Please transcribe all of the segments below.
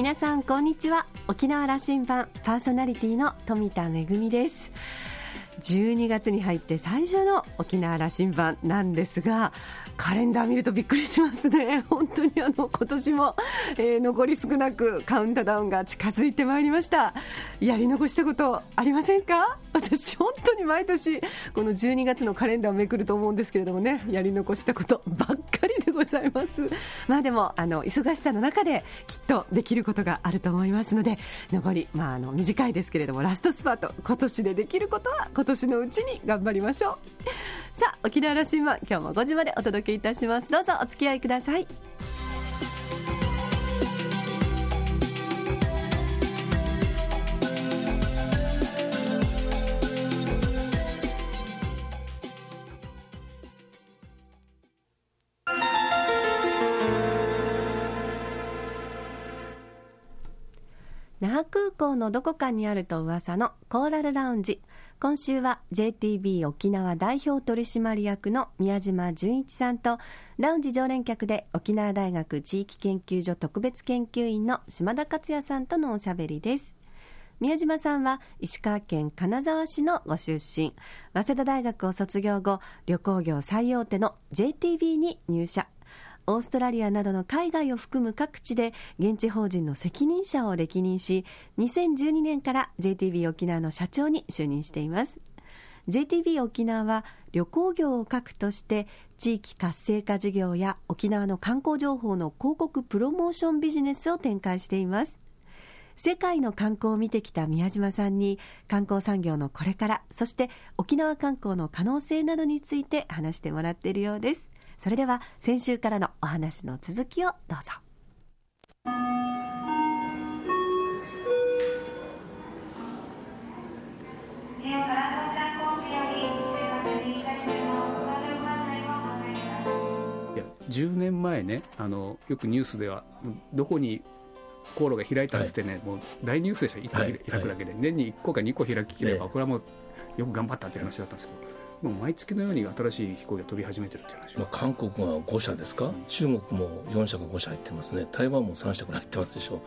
皆さんこんにちは。沖縄羅針盤パーソナリティの富田恵です。12月に入って最初の沖縄羅針盤なんですがカレンダー見るとびっくりしますね、本当にあの今年も、えー、残り少なくカウントダウンが近づいてまいりました、やり残したことありませんか、私、本当に毎年、この12月のカレンダーをめくると思うんですけれどもね、やり残したことばっかりでございます、まあでもあの忙しさの中できっとできることがあると思いますので、残り、まあ、あの短いですけれども、ラストスパート、今年でできることは今年のうちに頑張りましょう。さあ沖縄羅針盤今日も5時までお届けいたします。どうぞお付き合いください。のどこかにあると噂のコーラルラウンジ。今週は JTB 沖縄代表取締役の宮島純一さんとラウンジ常連客で沖縄大学地域研究所特別研究員の島田克也さんとのおしゃべりです。宮島さんは石川県金沢市のご出身。早稲田大学を卒業後旅行業最大手の JTB に入社。オーストラリアなどの海外を含む各地で現地法人の責任者を歴任し2012年から JTB 沖縄の社長に就任しています。JTB 沖縄は旅行業を核として地域活性化事業や沖縄の観光情報の広告プロモーションビジネスを展開しています。世界の観光を見てきた宮島さんに観光産業のこれからそして沖縄観光の可能性などについて話してもらっているようです。それでは先週からのお話の続きをどうぞ。いや10年前ねあのよくニュースではどこに航路が開いたんってね、はい、もう大ニュースでしょ、1個開くだけで、はい、年に1個か2個開ききれば、これはもうよく頑張ったっていう話だったんですけど。もう毎月のように新しい飛行機が飛び始めてるって話。まあ、韓国は5社ですか、うん、中国も4社か5社入ってますね。台湾も3社くらい入ってますでしょ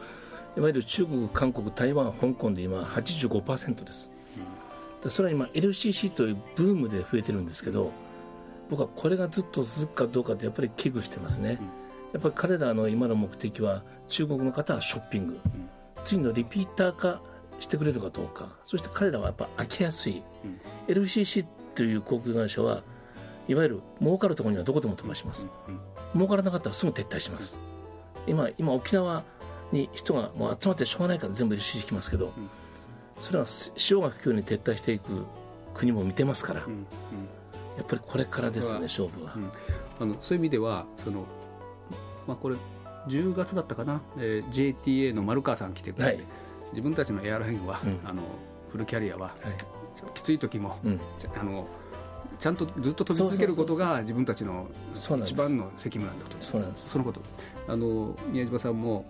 いわゆる中国、韓国、台湾、香港で今85%です、うん、それは今 LCC というブームで増えてるんですけど僕はこれがずっと続くかどうかってやっぱり危惧してますね、やっぱり彼らの今の目的は中国の方はショッピング、次のリピーター化してくれるかどうか。そして彼らはやっぱ飽きやすい、LCC という航空会社はいわゆる儲かるところにはどこでも飛ばします、儲からなかったらすぐ撤退します、今今沖縄に人がもう集まってしょうがないから全部 LCC してきますけど、それは塩が不況に撤退していく国も見てますから、やっぱりこれからですね勝負は、あのそういう意味ではその、まあ、これ10月だったかな、えー、JTA の丸川さん来てくれて、はい、自分たちのエアラインは、うん、あのフルキャリアは、はいきつい時も、うん、あのちゃんとずっと飛び続けることが自分たちの一番の責務なんだとそうなんです。そのこと。あの宮島さんも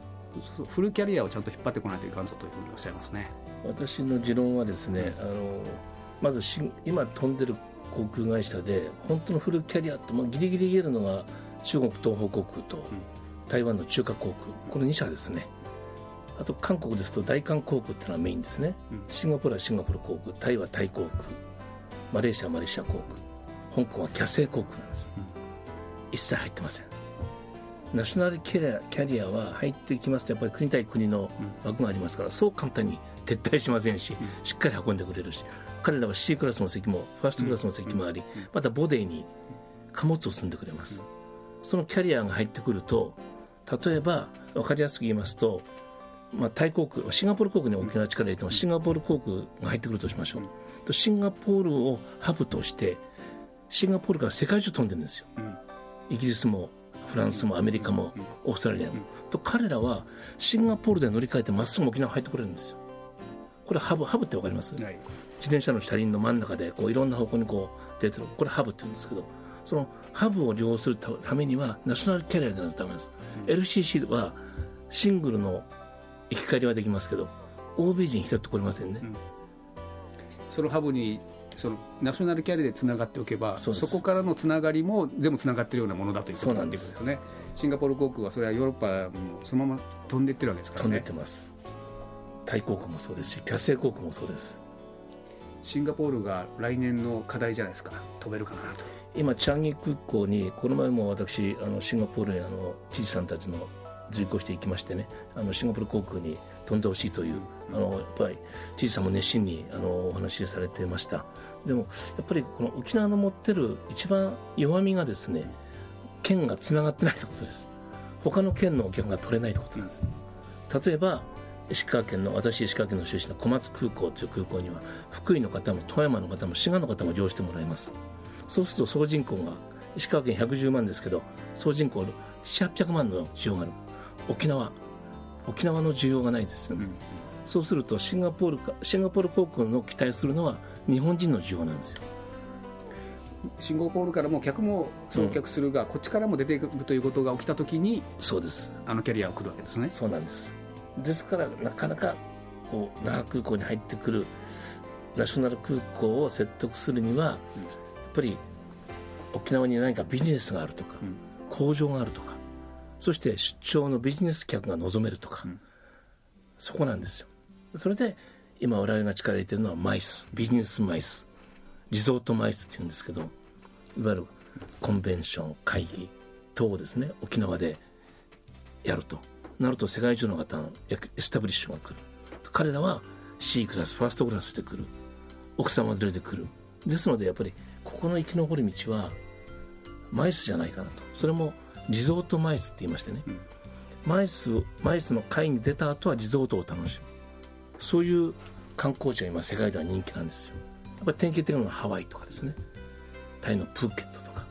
フルキャリアをちゃんと引っ張ってこないといかんぞというふうにおっしゃいますね。私の持論はですね、あのまずし今飛んでる航空会社で本当のフルキャリアって、まあ、ギリギリ言えるのが中国東方航空と台湾の中華航空。この2社ですね、あと韓国ですと大韓航空っていうのはメインですね、うん、シンガポールはシンガポール航空タイはタイ航空マレーシアはマレーシア航空香港はキャセイ航空なんです、うん、一切入ってません。ナショナルキャリアは入ってきますとやっぱり国対国の枠がありますから、そう簡単に撤退しませんし、しっかり運んでくれるし彼らは C クラスの席もファーストクラスの席もあり、またボディに貨物を積んでくれます、そのキャリアが入ってくると例えば分かりやすく言いますとまあ、タイ航空シンガポール航空に大きな力入れてますシンガポール航空が入ってくるとしましょう、うん、シンガポールをハブとしてシンガポールから世界中飛んでるんですよ、うん、イギリスもフランスもアメリカもオーストラリアも、と彼らはシンガポールで乗り換えてまっすぐ沖縄入ってくれるんですよ。これハブハブって分かります、はい、自転車の車輪の真ん中でこういろんな方向にこう出てる。これハブって言うんですけどそのハブを利用するためにはナショナルキャリアでないとダメです、うん、LCC はシングルの行き帰りはできますけど欧米人拾ってこれませんね、うん、そのハブにそのナショナルキャリアでつながっておけばそこからのつながりも全部つながっているようなものだということなんですよね。シンガポール航空はそれはヨーロッパもそのまま飛んでいってるわけですからね。飛んでいってます。タイ航空もそうですしキャッセイ航空もそうです。シンガポールが来年の課題じゃないですか。飛べるかなと。今チャンギ空港にこの前も私あのシンガポールへあの知事さんたちの随行していきましてねあのシンガポール航空に飛んでほしいという、あのやっぱり知事さんも熱心にあのお話しされてました。でもやっぱりこの沖縄の持ってる一番弱みがですね県がつながってないということです。他の県のお客が取れないということなんです。例えば石川県の私石川県の出身の小松空港という空港には福井の方も富山の方も滋賀の方も利用してもらいます。そうすると総人口が石川県110万ですけど総人口7800万の需要がある沖縄沖縄の需要がないですよね、うん、そうするとシンガポールかシンガポール航空の期待するのは日本人の需要なんですよ。シンガポールからも客も送客するが、うん、こっちからも出ていくということが起きたときにそうです。あのキャリアを来るわけですね。そうなんです。ですからなかなかこう那覇空港に入ってくるナショナル空港を説得するには、やっぱり沖縄に何かビジネスがあるとか、うん、工場があるとかそして出張のビジネス客が望めるとか、うん、そこなんですよ。それで今我々が力入れてるのは MICE ビジネス MICE リゾート MICE っていうんですけどいわゆるコンベンション会議等をですね沖縄でやると。なると世界中の方の establish が来る。彼らは C クラスファーストクラスで来る。奥様連れて来る。ですのでやっぱりここの生き残り道は MICE じゃないかなと。それもリゾート MICE って言いましてね、うん、マイスマイスの会に出た後はリゾートを楽しむ。そういう観光地が今世界では人気なんですよ。やっぱり典型的なのはハワイとかですね。タイのプーケットとか。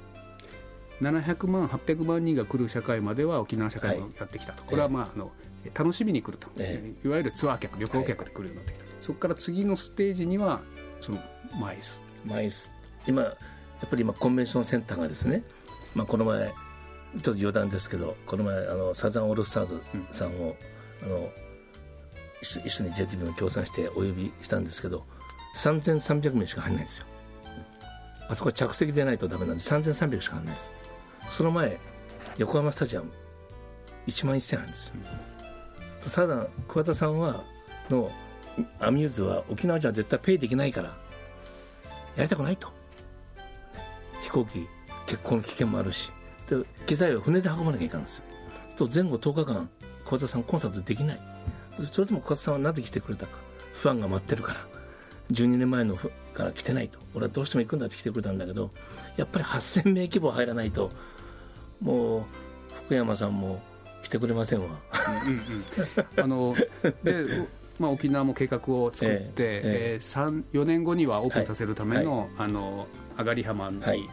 700万800万人が来る社会までは沖縄社会もやってきたと、はい、これはまああの楽しみに来ると、えー、いわゆるツアー客旅行客で来るようになってきた、はい、そこから次のステージにはそのマイス。マイス。今やっぱり今コンベンションセンターがですね、まあ、この前ちょっと余談ですけどこの前あのサザンオールスターズさんを、うん、あの一緒に JTB も協賛してお呼びしたんですけど3300名しか入らないんですよ。あそこは着席でないとダメなんで3300しか入らないです。その前横浜スタジアム1万1000あるんですよ、うん、サザン桑田さんはのアミューズは沖縄じゃ絶対ペイできないからやりたくないと。飛行機結婚の危険もあるしで機材を船で運ばなきゃいかんですよ。と前後10日間小田さんコンサートできない。それでも小田さんはなぜ来てくれたか。ファンが待ってるから。12年前のから来てないと。俺はどうしても行くんだって来てくれたんだけどやっぱり8000名規模入らないともう福山さんも来てくれませんわ。うんうんあのでまあ、沖縄も計画を作って、えー、えー、4年後にはオープンさせるためのはい、あの上がり浜に、はい、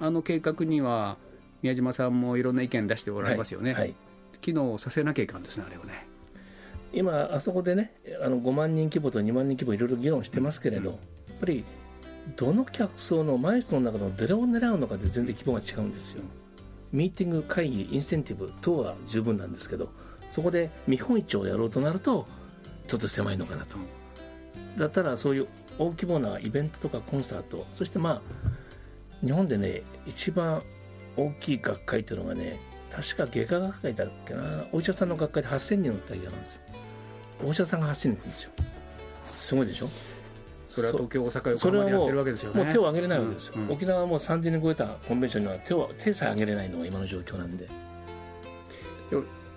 あの計画には宮島さんもいろんな意見出しておられますよね、はいはい、機能させなきゃいかんですね、あれをね。今、あそこでね、あの5万人規模と2万人規模、いろいろ議論してますけれど、うん、やっぱりどの客層のマイスの中のどれを狙うのかで全然規模が違うんですよ。ミーティング、会議、インセンティブ等は十分なんですけど、そこで見本市をやろうとなると、ちょっと狭いのかなと。だったら、そういう大規模なイベントとかコンサート、そしてまあ、日本でね、一番大きい学会というのがね確か外科学会だっけな。お医者さんの学会で8000人の大会なんですよ。お医者さんが8000人ですよ。すごいでしょ？それは東京大阪横浜でやってるわけですよね。もう手を挙げれないわけですよ、うんうん、沖縄はもう3000人超えたコンベンションには手を手さえ挙げれないのが今の状況なんで。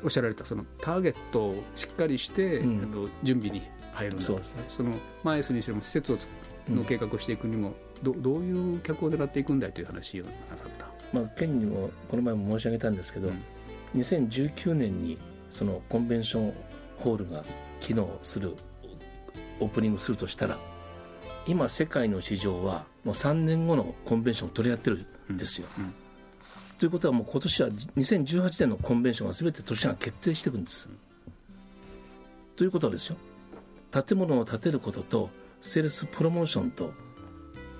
おっしゃられたそのターゲットをしっかりして、うん、あの準備に入るんですね。そのマイスにしても施設をの計画をしていくにも、どどういう客を狙っていくんだいという話をなかったまあ、県にもこの前も申し上げたんですけど、うん、2019年にそのコンベンションホールが機能するオープニングするとしたら今世界の市場はもう3年後のコンベンションを取り合ってるんですよ。うんうん、ということはもう今年は2018年のコンベンションが全て年が決定していくんです。ということはですよ建物を建てることとセールスプロモーションと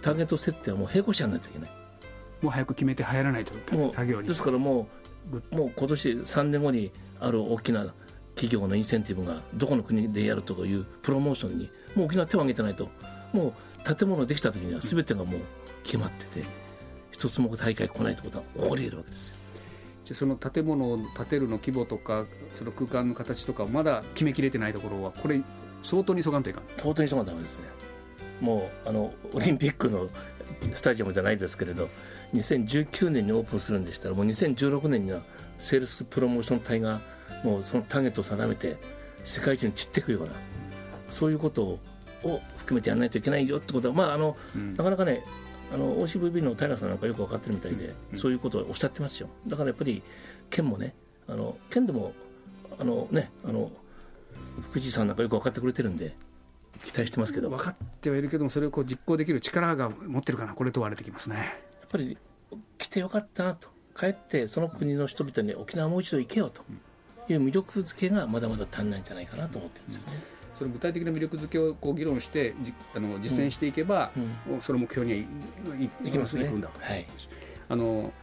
ターゲット設定はもう並行してやらないといけない。もう早く決めて入らないと作業に。ですからもうもう今年3年後にある大きな企業のインセンティブがどこの国でやるとかいうプロモーションにもう沖縄手を挙げてないと。もう建物できた時には全てがもう決まってて、一つも大会来ないってことは起こり得るわけですよ。じゃその建物を建てるの規模とかその空間の形とかまだ決めきれてないところはこれ相当に急がんといかん。相当に急がんダメですねもうあのオリンピックのスタジアムじゃないですけれど2019年にオープンするんでしたらもう2016年にはセールスプロモーション隊がもうそのターゲットを定めて世界中に散っていくようなそういうことを含めてやらないといけないよってことは、まああの、うん、なかなかねあの OCVB の平さんなんかよく分かってるみたいで、うん、そういうことをおっしゃってますよ。だからやっぱり県もねあの県でもあのねあの福士さんなんかよく分かってくれてるんで期待してますけど。分かってはいるけどもそれをこう実行できる力が持ってるかなこれ問われてきますね。やっぱり来てよかったなと帰ってその国の人々に沖縄もう一度行けよという魅力づけがまだまだ足んないんじゃないかなと思ってるんですよね。その具体的な魅力づけをこう議論してあの実践していけば、うん、その目標にはいいきますね。いくんだと、はい、あの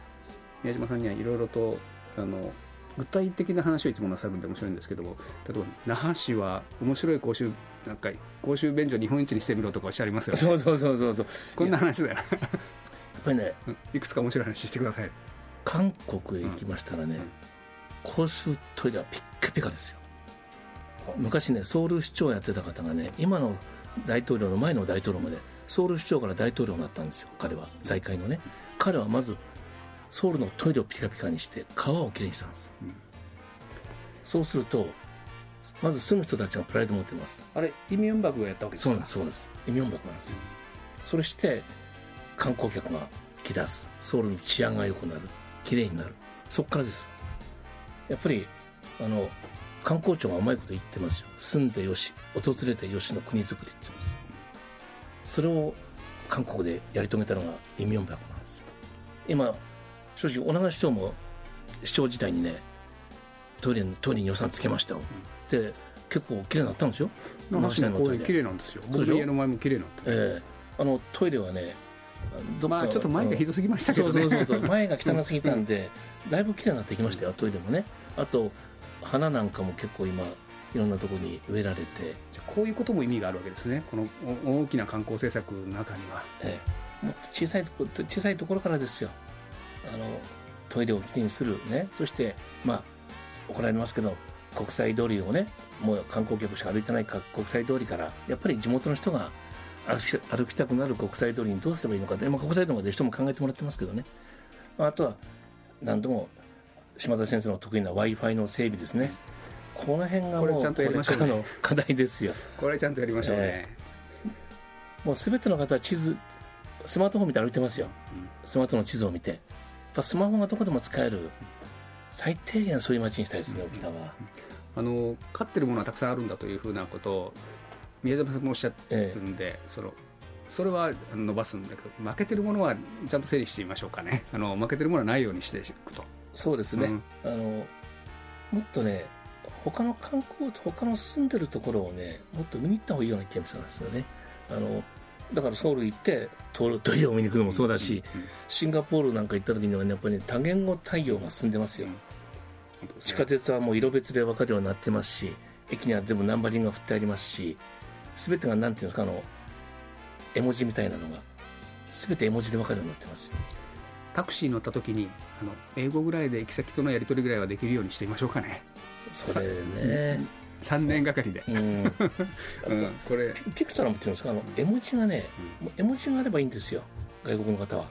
宮島さんにはいろいろとあの具体的な話をいつもなさるんで面白いんですけども例えば那覇市は面白い公衆なんか公衆便所日本一にしてみろとかおっしゃいますよね。そうそうそうそうそう。こんな話だよ。やっぱりねいくつか面白い話してください。韓国へ行きましたらね、うん。公衆トイレはピッカピカですよ。昔ねソウル市長やってた方がね今の大統領の前の大統領までソウル市長から大統領になったんですよ。彼は。財界のね。彼はまずソウルのトイレをピカピカにして川をきれいにしたんです、うん、そうするとまず住む人たちがプライド持ってます。あれイ・ミョンバクがやったわけですか？そうですイ・ミョンバクなんですよ。それして観光客が来だす。ソウルの治安が良くなる。きれいになる。そこからですやっぱりあの観光庁がうまいこと言ってますよ。住んでよし訪れてよしの国づくりって言うんですそれを韓国でやり遂げたのがイ・ミョンバクなんです。今正直女川市長も市長時代にねトイレトイレに予算つけましたよ、で結構綺麗になったんですよ。長島の公園綺麗なんですよ。僕の家の前も綺麗になってええ。ー、あのトイレはねまあちょっと前がひどすぎましたけどね。そうそうそう 前が汚すぎたんでだいぶ綺麗になってきましたよトイレもね。あと花なんかも結構今いろんなところに植えられて。こういうことも意味があるわけですね。この大きな観光政策の中には、ええ、もっと小さいところ小さいところからですよ。あのトイレをきれいにするね。そしてまあ怒られますけど国際通りをねもう観光客しか歩いてないか国際通りからやっぱり地元の人が歩きたくなる国際通りにどうすればいいのかで、まあ、国際通りまで人も考えてもらってますけどね、まあ、あとは何度も島田先生の得意な w i f i の整備ですね。この辺がもうちゃんとやりましょう、ね、の課題ですよ。これちゃんとやりましょうね、えー、もう全ての方は地図スマートフォン見て歩いてますよ、うん、スマートの地図を見て。スマホがどこでも使える最低限そういう街にしたいですね、沖縄。あの飼ってるものはたくさんあるんだというふうなことを宮島さんもおっしゃってるんで、ええ、そのそれは伸ばすんだけど負けてるものはちゃんと整理してみましょうかね。あの負けてるものはないようにしていくと。そうですね、うん、あのもっとね他の観光他の住んでるところをねもっと見に行った方がいいような気がするんですよね。あのだからソウル行ってトイレを見に行くのもそうだし、シンガポールなんか行った時には、ね、やっぱり、ね、多言語対応が進んでますよ、地下鉄はもう色別で分かるようになってますし駅には全部ナンバリングが振ってありますし全てがなんていうんですかあの絵文字みたいなのが全て絵文字で分かるようになってますよ。タクシーに乗った時にあの英語ぐらいで行き先とのやり取りぐらいはできるようにしてみましょうかね。それね3年がかりで、う。ん、うん、これ。ピクトラムっていうんですか？あの絵文字がね、うん、絵文字があればいいんですよ。外国の方は。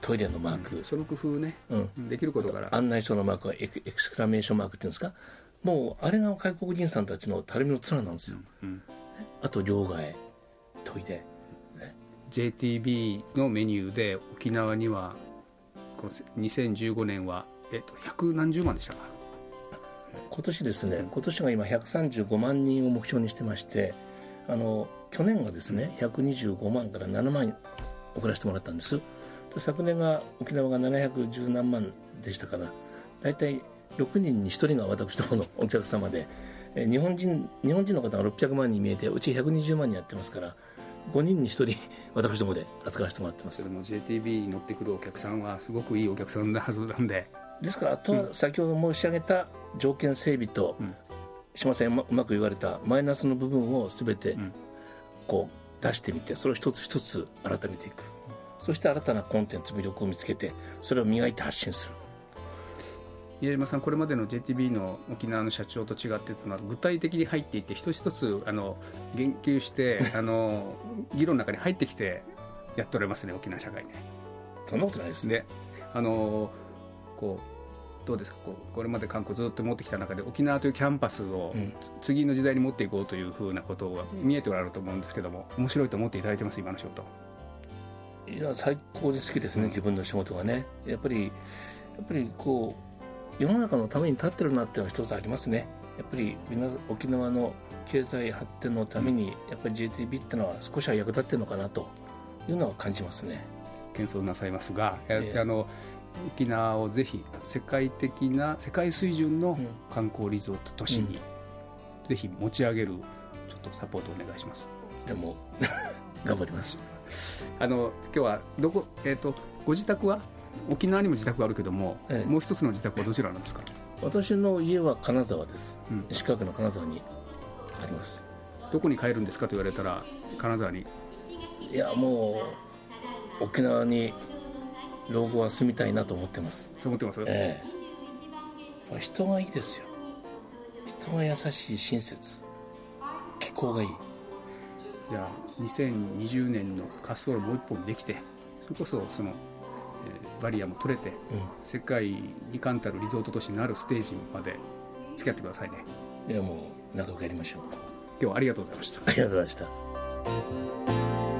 トイレのマーク、うん、その工夫ね、うん、できることから。案内書のマークはエクエクスクラメーションマークっていうんですか？もうあれが外国人さんたちのたるみの面なんですよ、うん、あと両替。トイレ、ね、JTB のメニューで沖縄にはこの2015年は、えっと、百何十万でしたか？今年ですね、今年が今135万人を目標にしてましてあの去年がですね125万から7万送らせてもらったんです。昨年が沖縄が710何万でしたから大体6人に1人が私どもの お客様で日本人日本人の方が600万人見えてうち120万人やってますから5人に1人 私どもで扱わせてもらってます。それも JTB に乗ってくるお客さんはすごくいいお客さんなはずなんでですからあとは先ほど申し上げた条件整備と、うん、島さんうまく言われたマイナスの部分を全てこう出してみてそれを一つ一つ改めていく。そして新たなコンテンツ魅力を見つけてそれを磨いて発信する。宮島さん、これまでの JTB の沖縄の社長と違ってのは具体的に入っていって一つ一つあの言及して あの議論の中に入ってきてやっておられますね沖縄社会ね。そんなことないです。ねあのこうどうですか？こうこれまで観光ずっと持ってきた中で沖縄というキャンパスを次の時代に持っていこうというふうなことが見えておられると思うんですけども面白いと思っていただいてます？今の仕事。いや最高に好きですね、自分の仕事がね。やっぱりやっぱりこう世の中のために立ってるなっていうのは一つありますね。やっぱり沖縄の経済発展のためにやっぱり JTB っていうのは少しは役立ってるのかなというのは感じますね。謙遜なさいますが、えー、あの沖縄をぜひ世界的な世界水準の観光リゾート都市に、うん、ぜひ持ち上げるちょっとサポートお願いします。でも 頑張ります。あの今日はどこえっ、ー、とご自宅は？沖縄にも自宅があるけども、ええ、もう一つの自宅はどちらなんですか？私の家は金沢です、うん、石川県の金沢にあります。どこに帰るんですかと言われたら金沢に。いやもう沖縄に老後は住みたいなと思ってます。そう思ってます？ええ。人がいいですよ。人が優しい親切。気候がいい。じゃあ2020年の滑走路もう一本できてそれこそそのバリアも取れて、うん、世界に冠たるリゾート都市になるステージまで付き合ってくださいね。いやもう仲良くやりましょう。今日はありがとうございました。ありがとうございました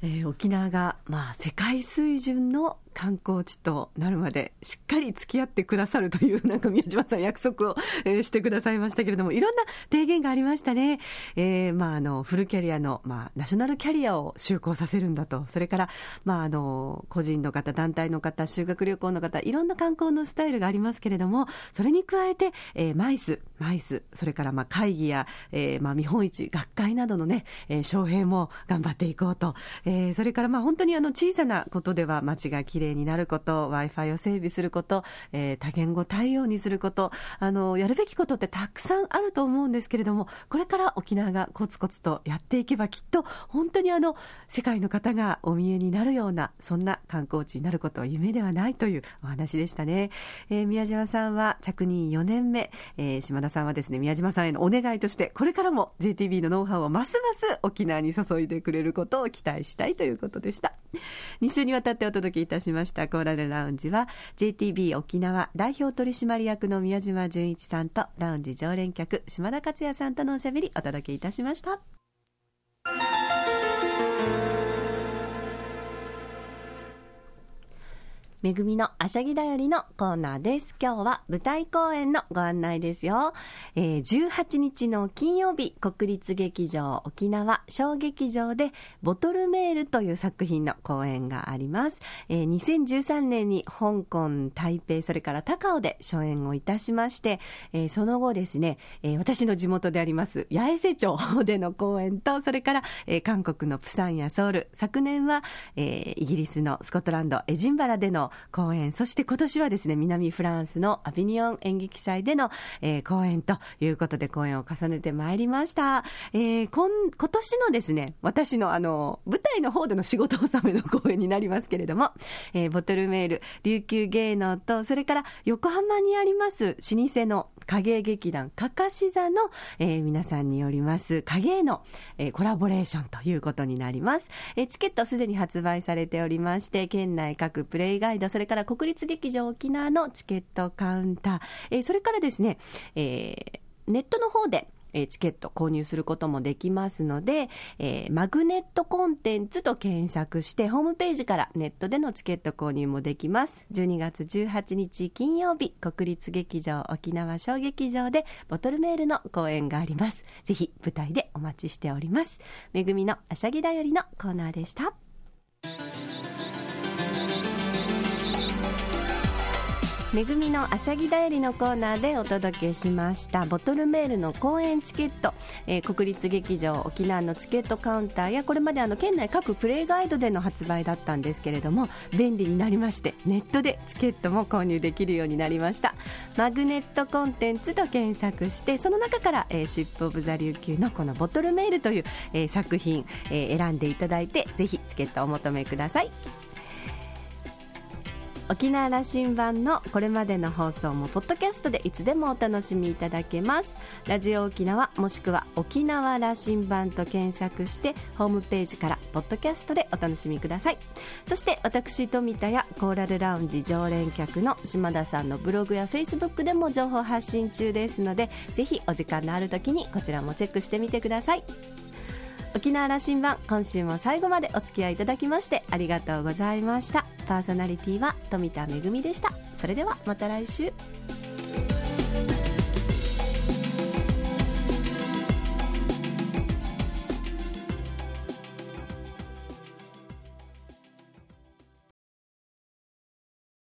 えー、沖縄が、まあ、世界水準の観光地となるまでしっかり付き合ってくださるという、なんか宮島さん約束を、えー、してくださいましたけれども、いろんな提言がありましたね。えー、まあ、あの、フルキャリアの、まあ、ナショナルキャリアを就航させるんだと。それから、まあ、あの、個人の方、団体の方、修学旅行の方、いろんな観光のスタイルがありますけれども、それに加えて、えー、マイス、マイス、それから、まあ、会議や、えー、まあ、見本市、学会などのね、えー、招聘も頑張っていこうと。えー、それから、まあ、本当にあの、小さなことでは街がきれいになること、Wi-Fi を整備すること、えー、多言語対応にすること、あの、やるべきことってたくさんあると思うんですけれども、これから沖縄がコツコツとやっていけばきっと、本当にあの、世界の方がお見えになるような、そんな観光地になることは夢ではないというお話でしたね。えー、宮島さんは着任4年目、えー、島田さんはですね、宮島さんへのお願いとして、これからも JTB のノウハウをますます沖縄に注いでくれることを期待したいということでした。2週にわたってお届けいたしましたコーラルラウンジは JTB 沖縄代表取締役の宮島純一さんとラウンジ常連客島田克也さんとのおしゃべりお届けいたしました。めぐみのあしゃぎだよりのコーナーです。今日は舞台公演のご案内ですよ。えー、18日の金曜日、国立劇場沖縄小劇場でボトルメールという作品の公演があります。えー、2013年に香港、台北、それから高尾で初演をいたしまして、えー、その後ですね、えー、私の地元であります八重瀬町での公演と、それから、えー、韓国のプサンやソウル、昨年は、えー、イギリスのスコットランド、エジンバラでの公演、そして今年はですね、南フランスのアビニオン演劇祭での、えー、公演ということで公演を重ねてまいりました。えー、今今年のですね、私のあの、舞台の方での仕事納めの公演になりますけれども、えー、ボトルメール、琉球芸能と、それから横浜にあります老舗の影劇団かかし座の、えー、皆さんによります影絵の、えー、コラボレーションということになります。えー、チケットすでに発売されておりまして、県内各プレイガイド、それから国立劇場沖縄のチケットカウンター、えー、それからですね、えー、ネットの方で、えチケット購入することもできますので、えー、マグネットコンテンツと検索して、ホームページからネットでのチケット購入もできます。12月18日金曜日、国立劇場沖縄小劇場でボトルメールの公演があります。ぜひ舞台でお待ちしております。めぐみのあしゃぎだよりのコーナーでした。めぐみのあしゃぎだよりのコーナーでお届けしましたボトルメールの公演チケット、えー、国立劇場沖縄のチケットカウンターやこれまであの県内各プレイガイドでの発売だったんですけれども便利になりましてネットでチケットも購入できるようになりました。マグネットコンテンツと検索してその中から、えー、シップオブザ琉球のこのボトルメールという、えー、作品、えー、選んでいただいてぜひチケットをお求めください。沖縄羅針盤のこれまでの放送もポッドキャストでいつでもお楽しみいただけます。ラジオ沖縄もしくは沖縄羅針盤と検索してホームページからポッドキャストでお楽しみください。そして私富田やコーラルラウンジ常連客の島田さんのブログやフェイスブックでも情報発信中ですのでぜひお時間のある時にこちらもチェックしてみてください。沖縄羅針盤今週も最後までお付き合いいただきましてありがとうございました。パーソナリティは富田恵でした。それではまた来週。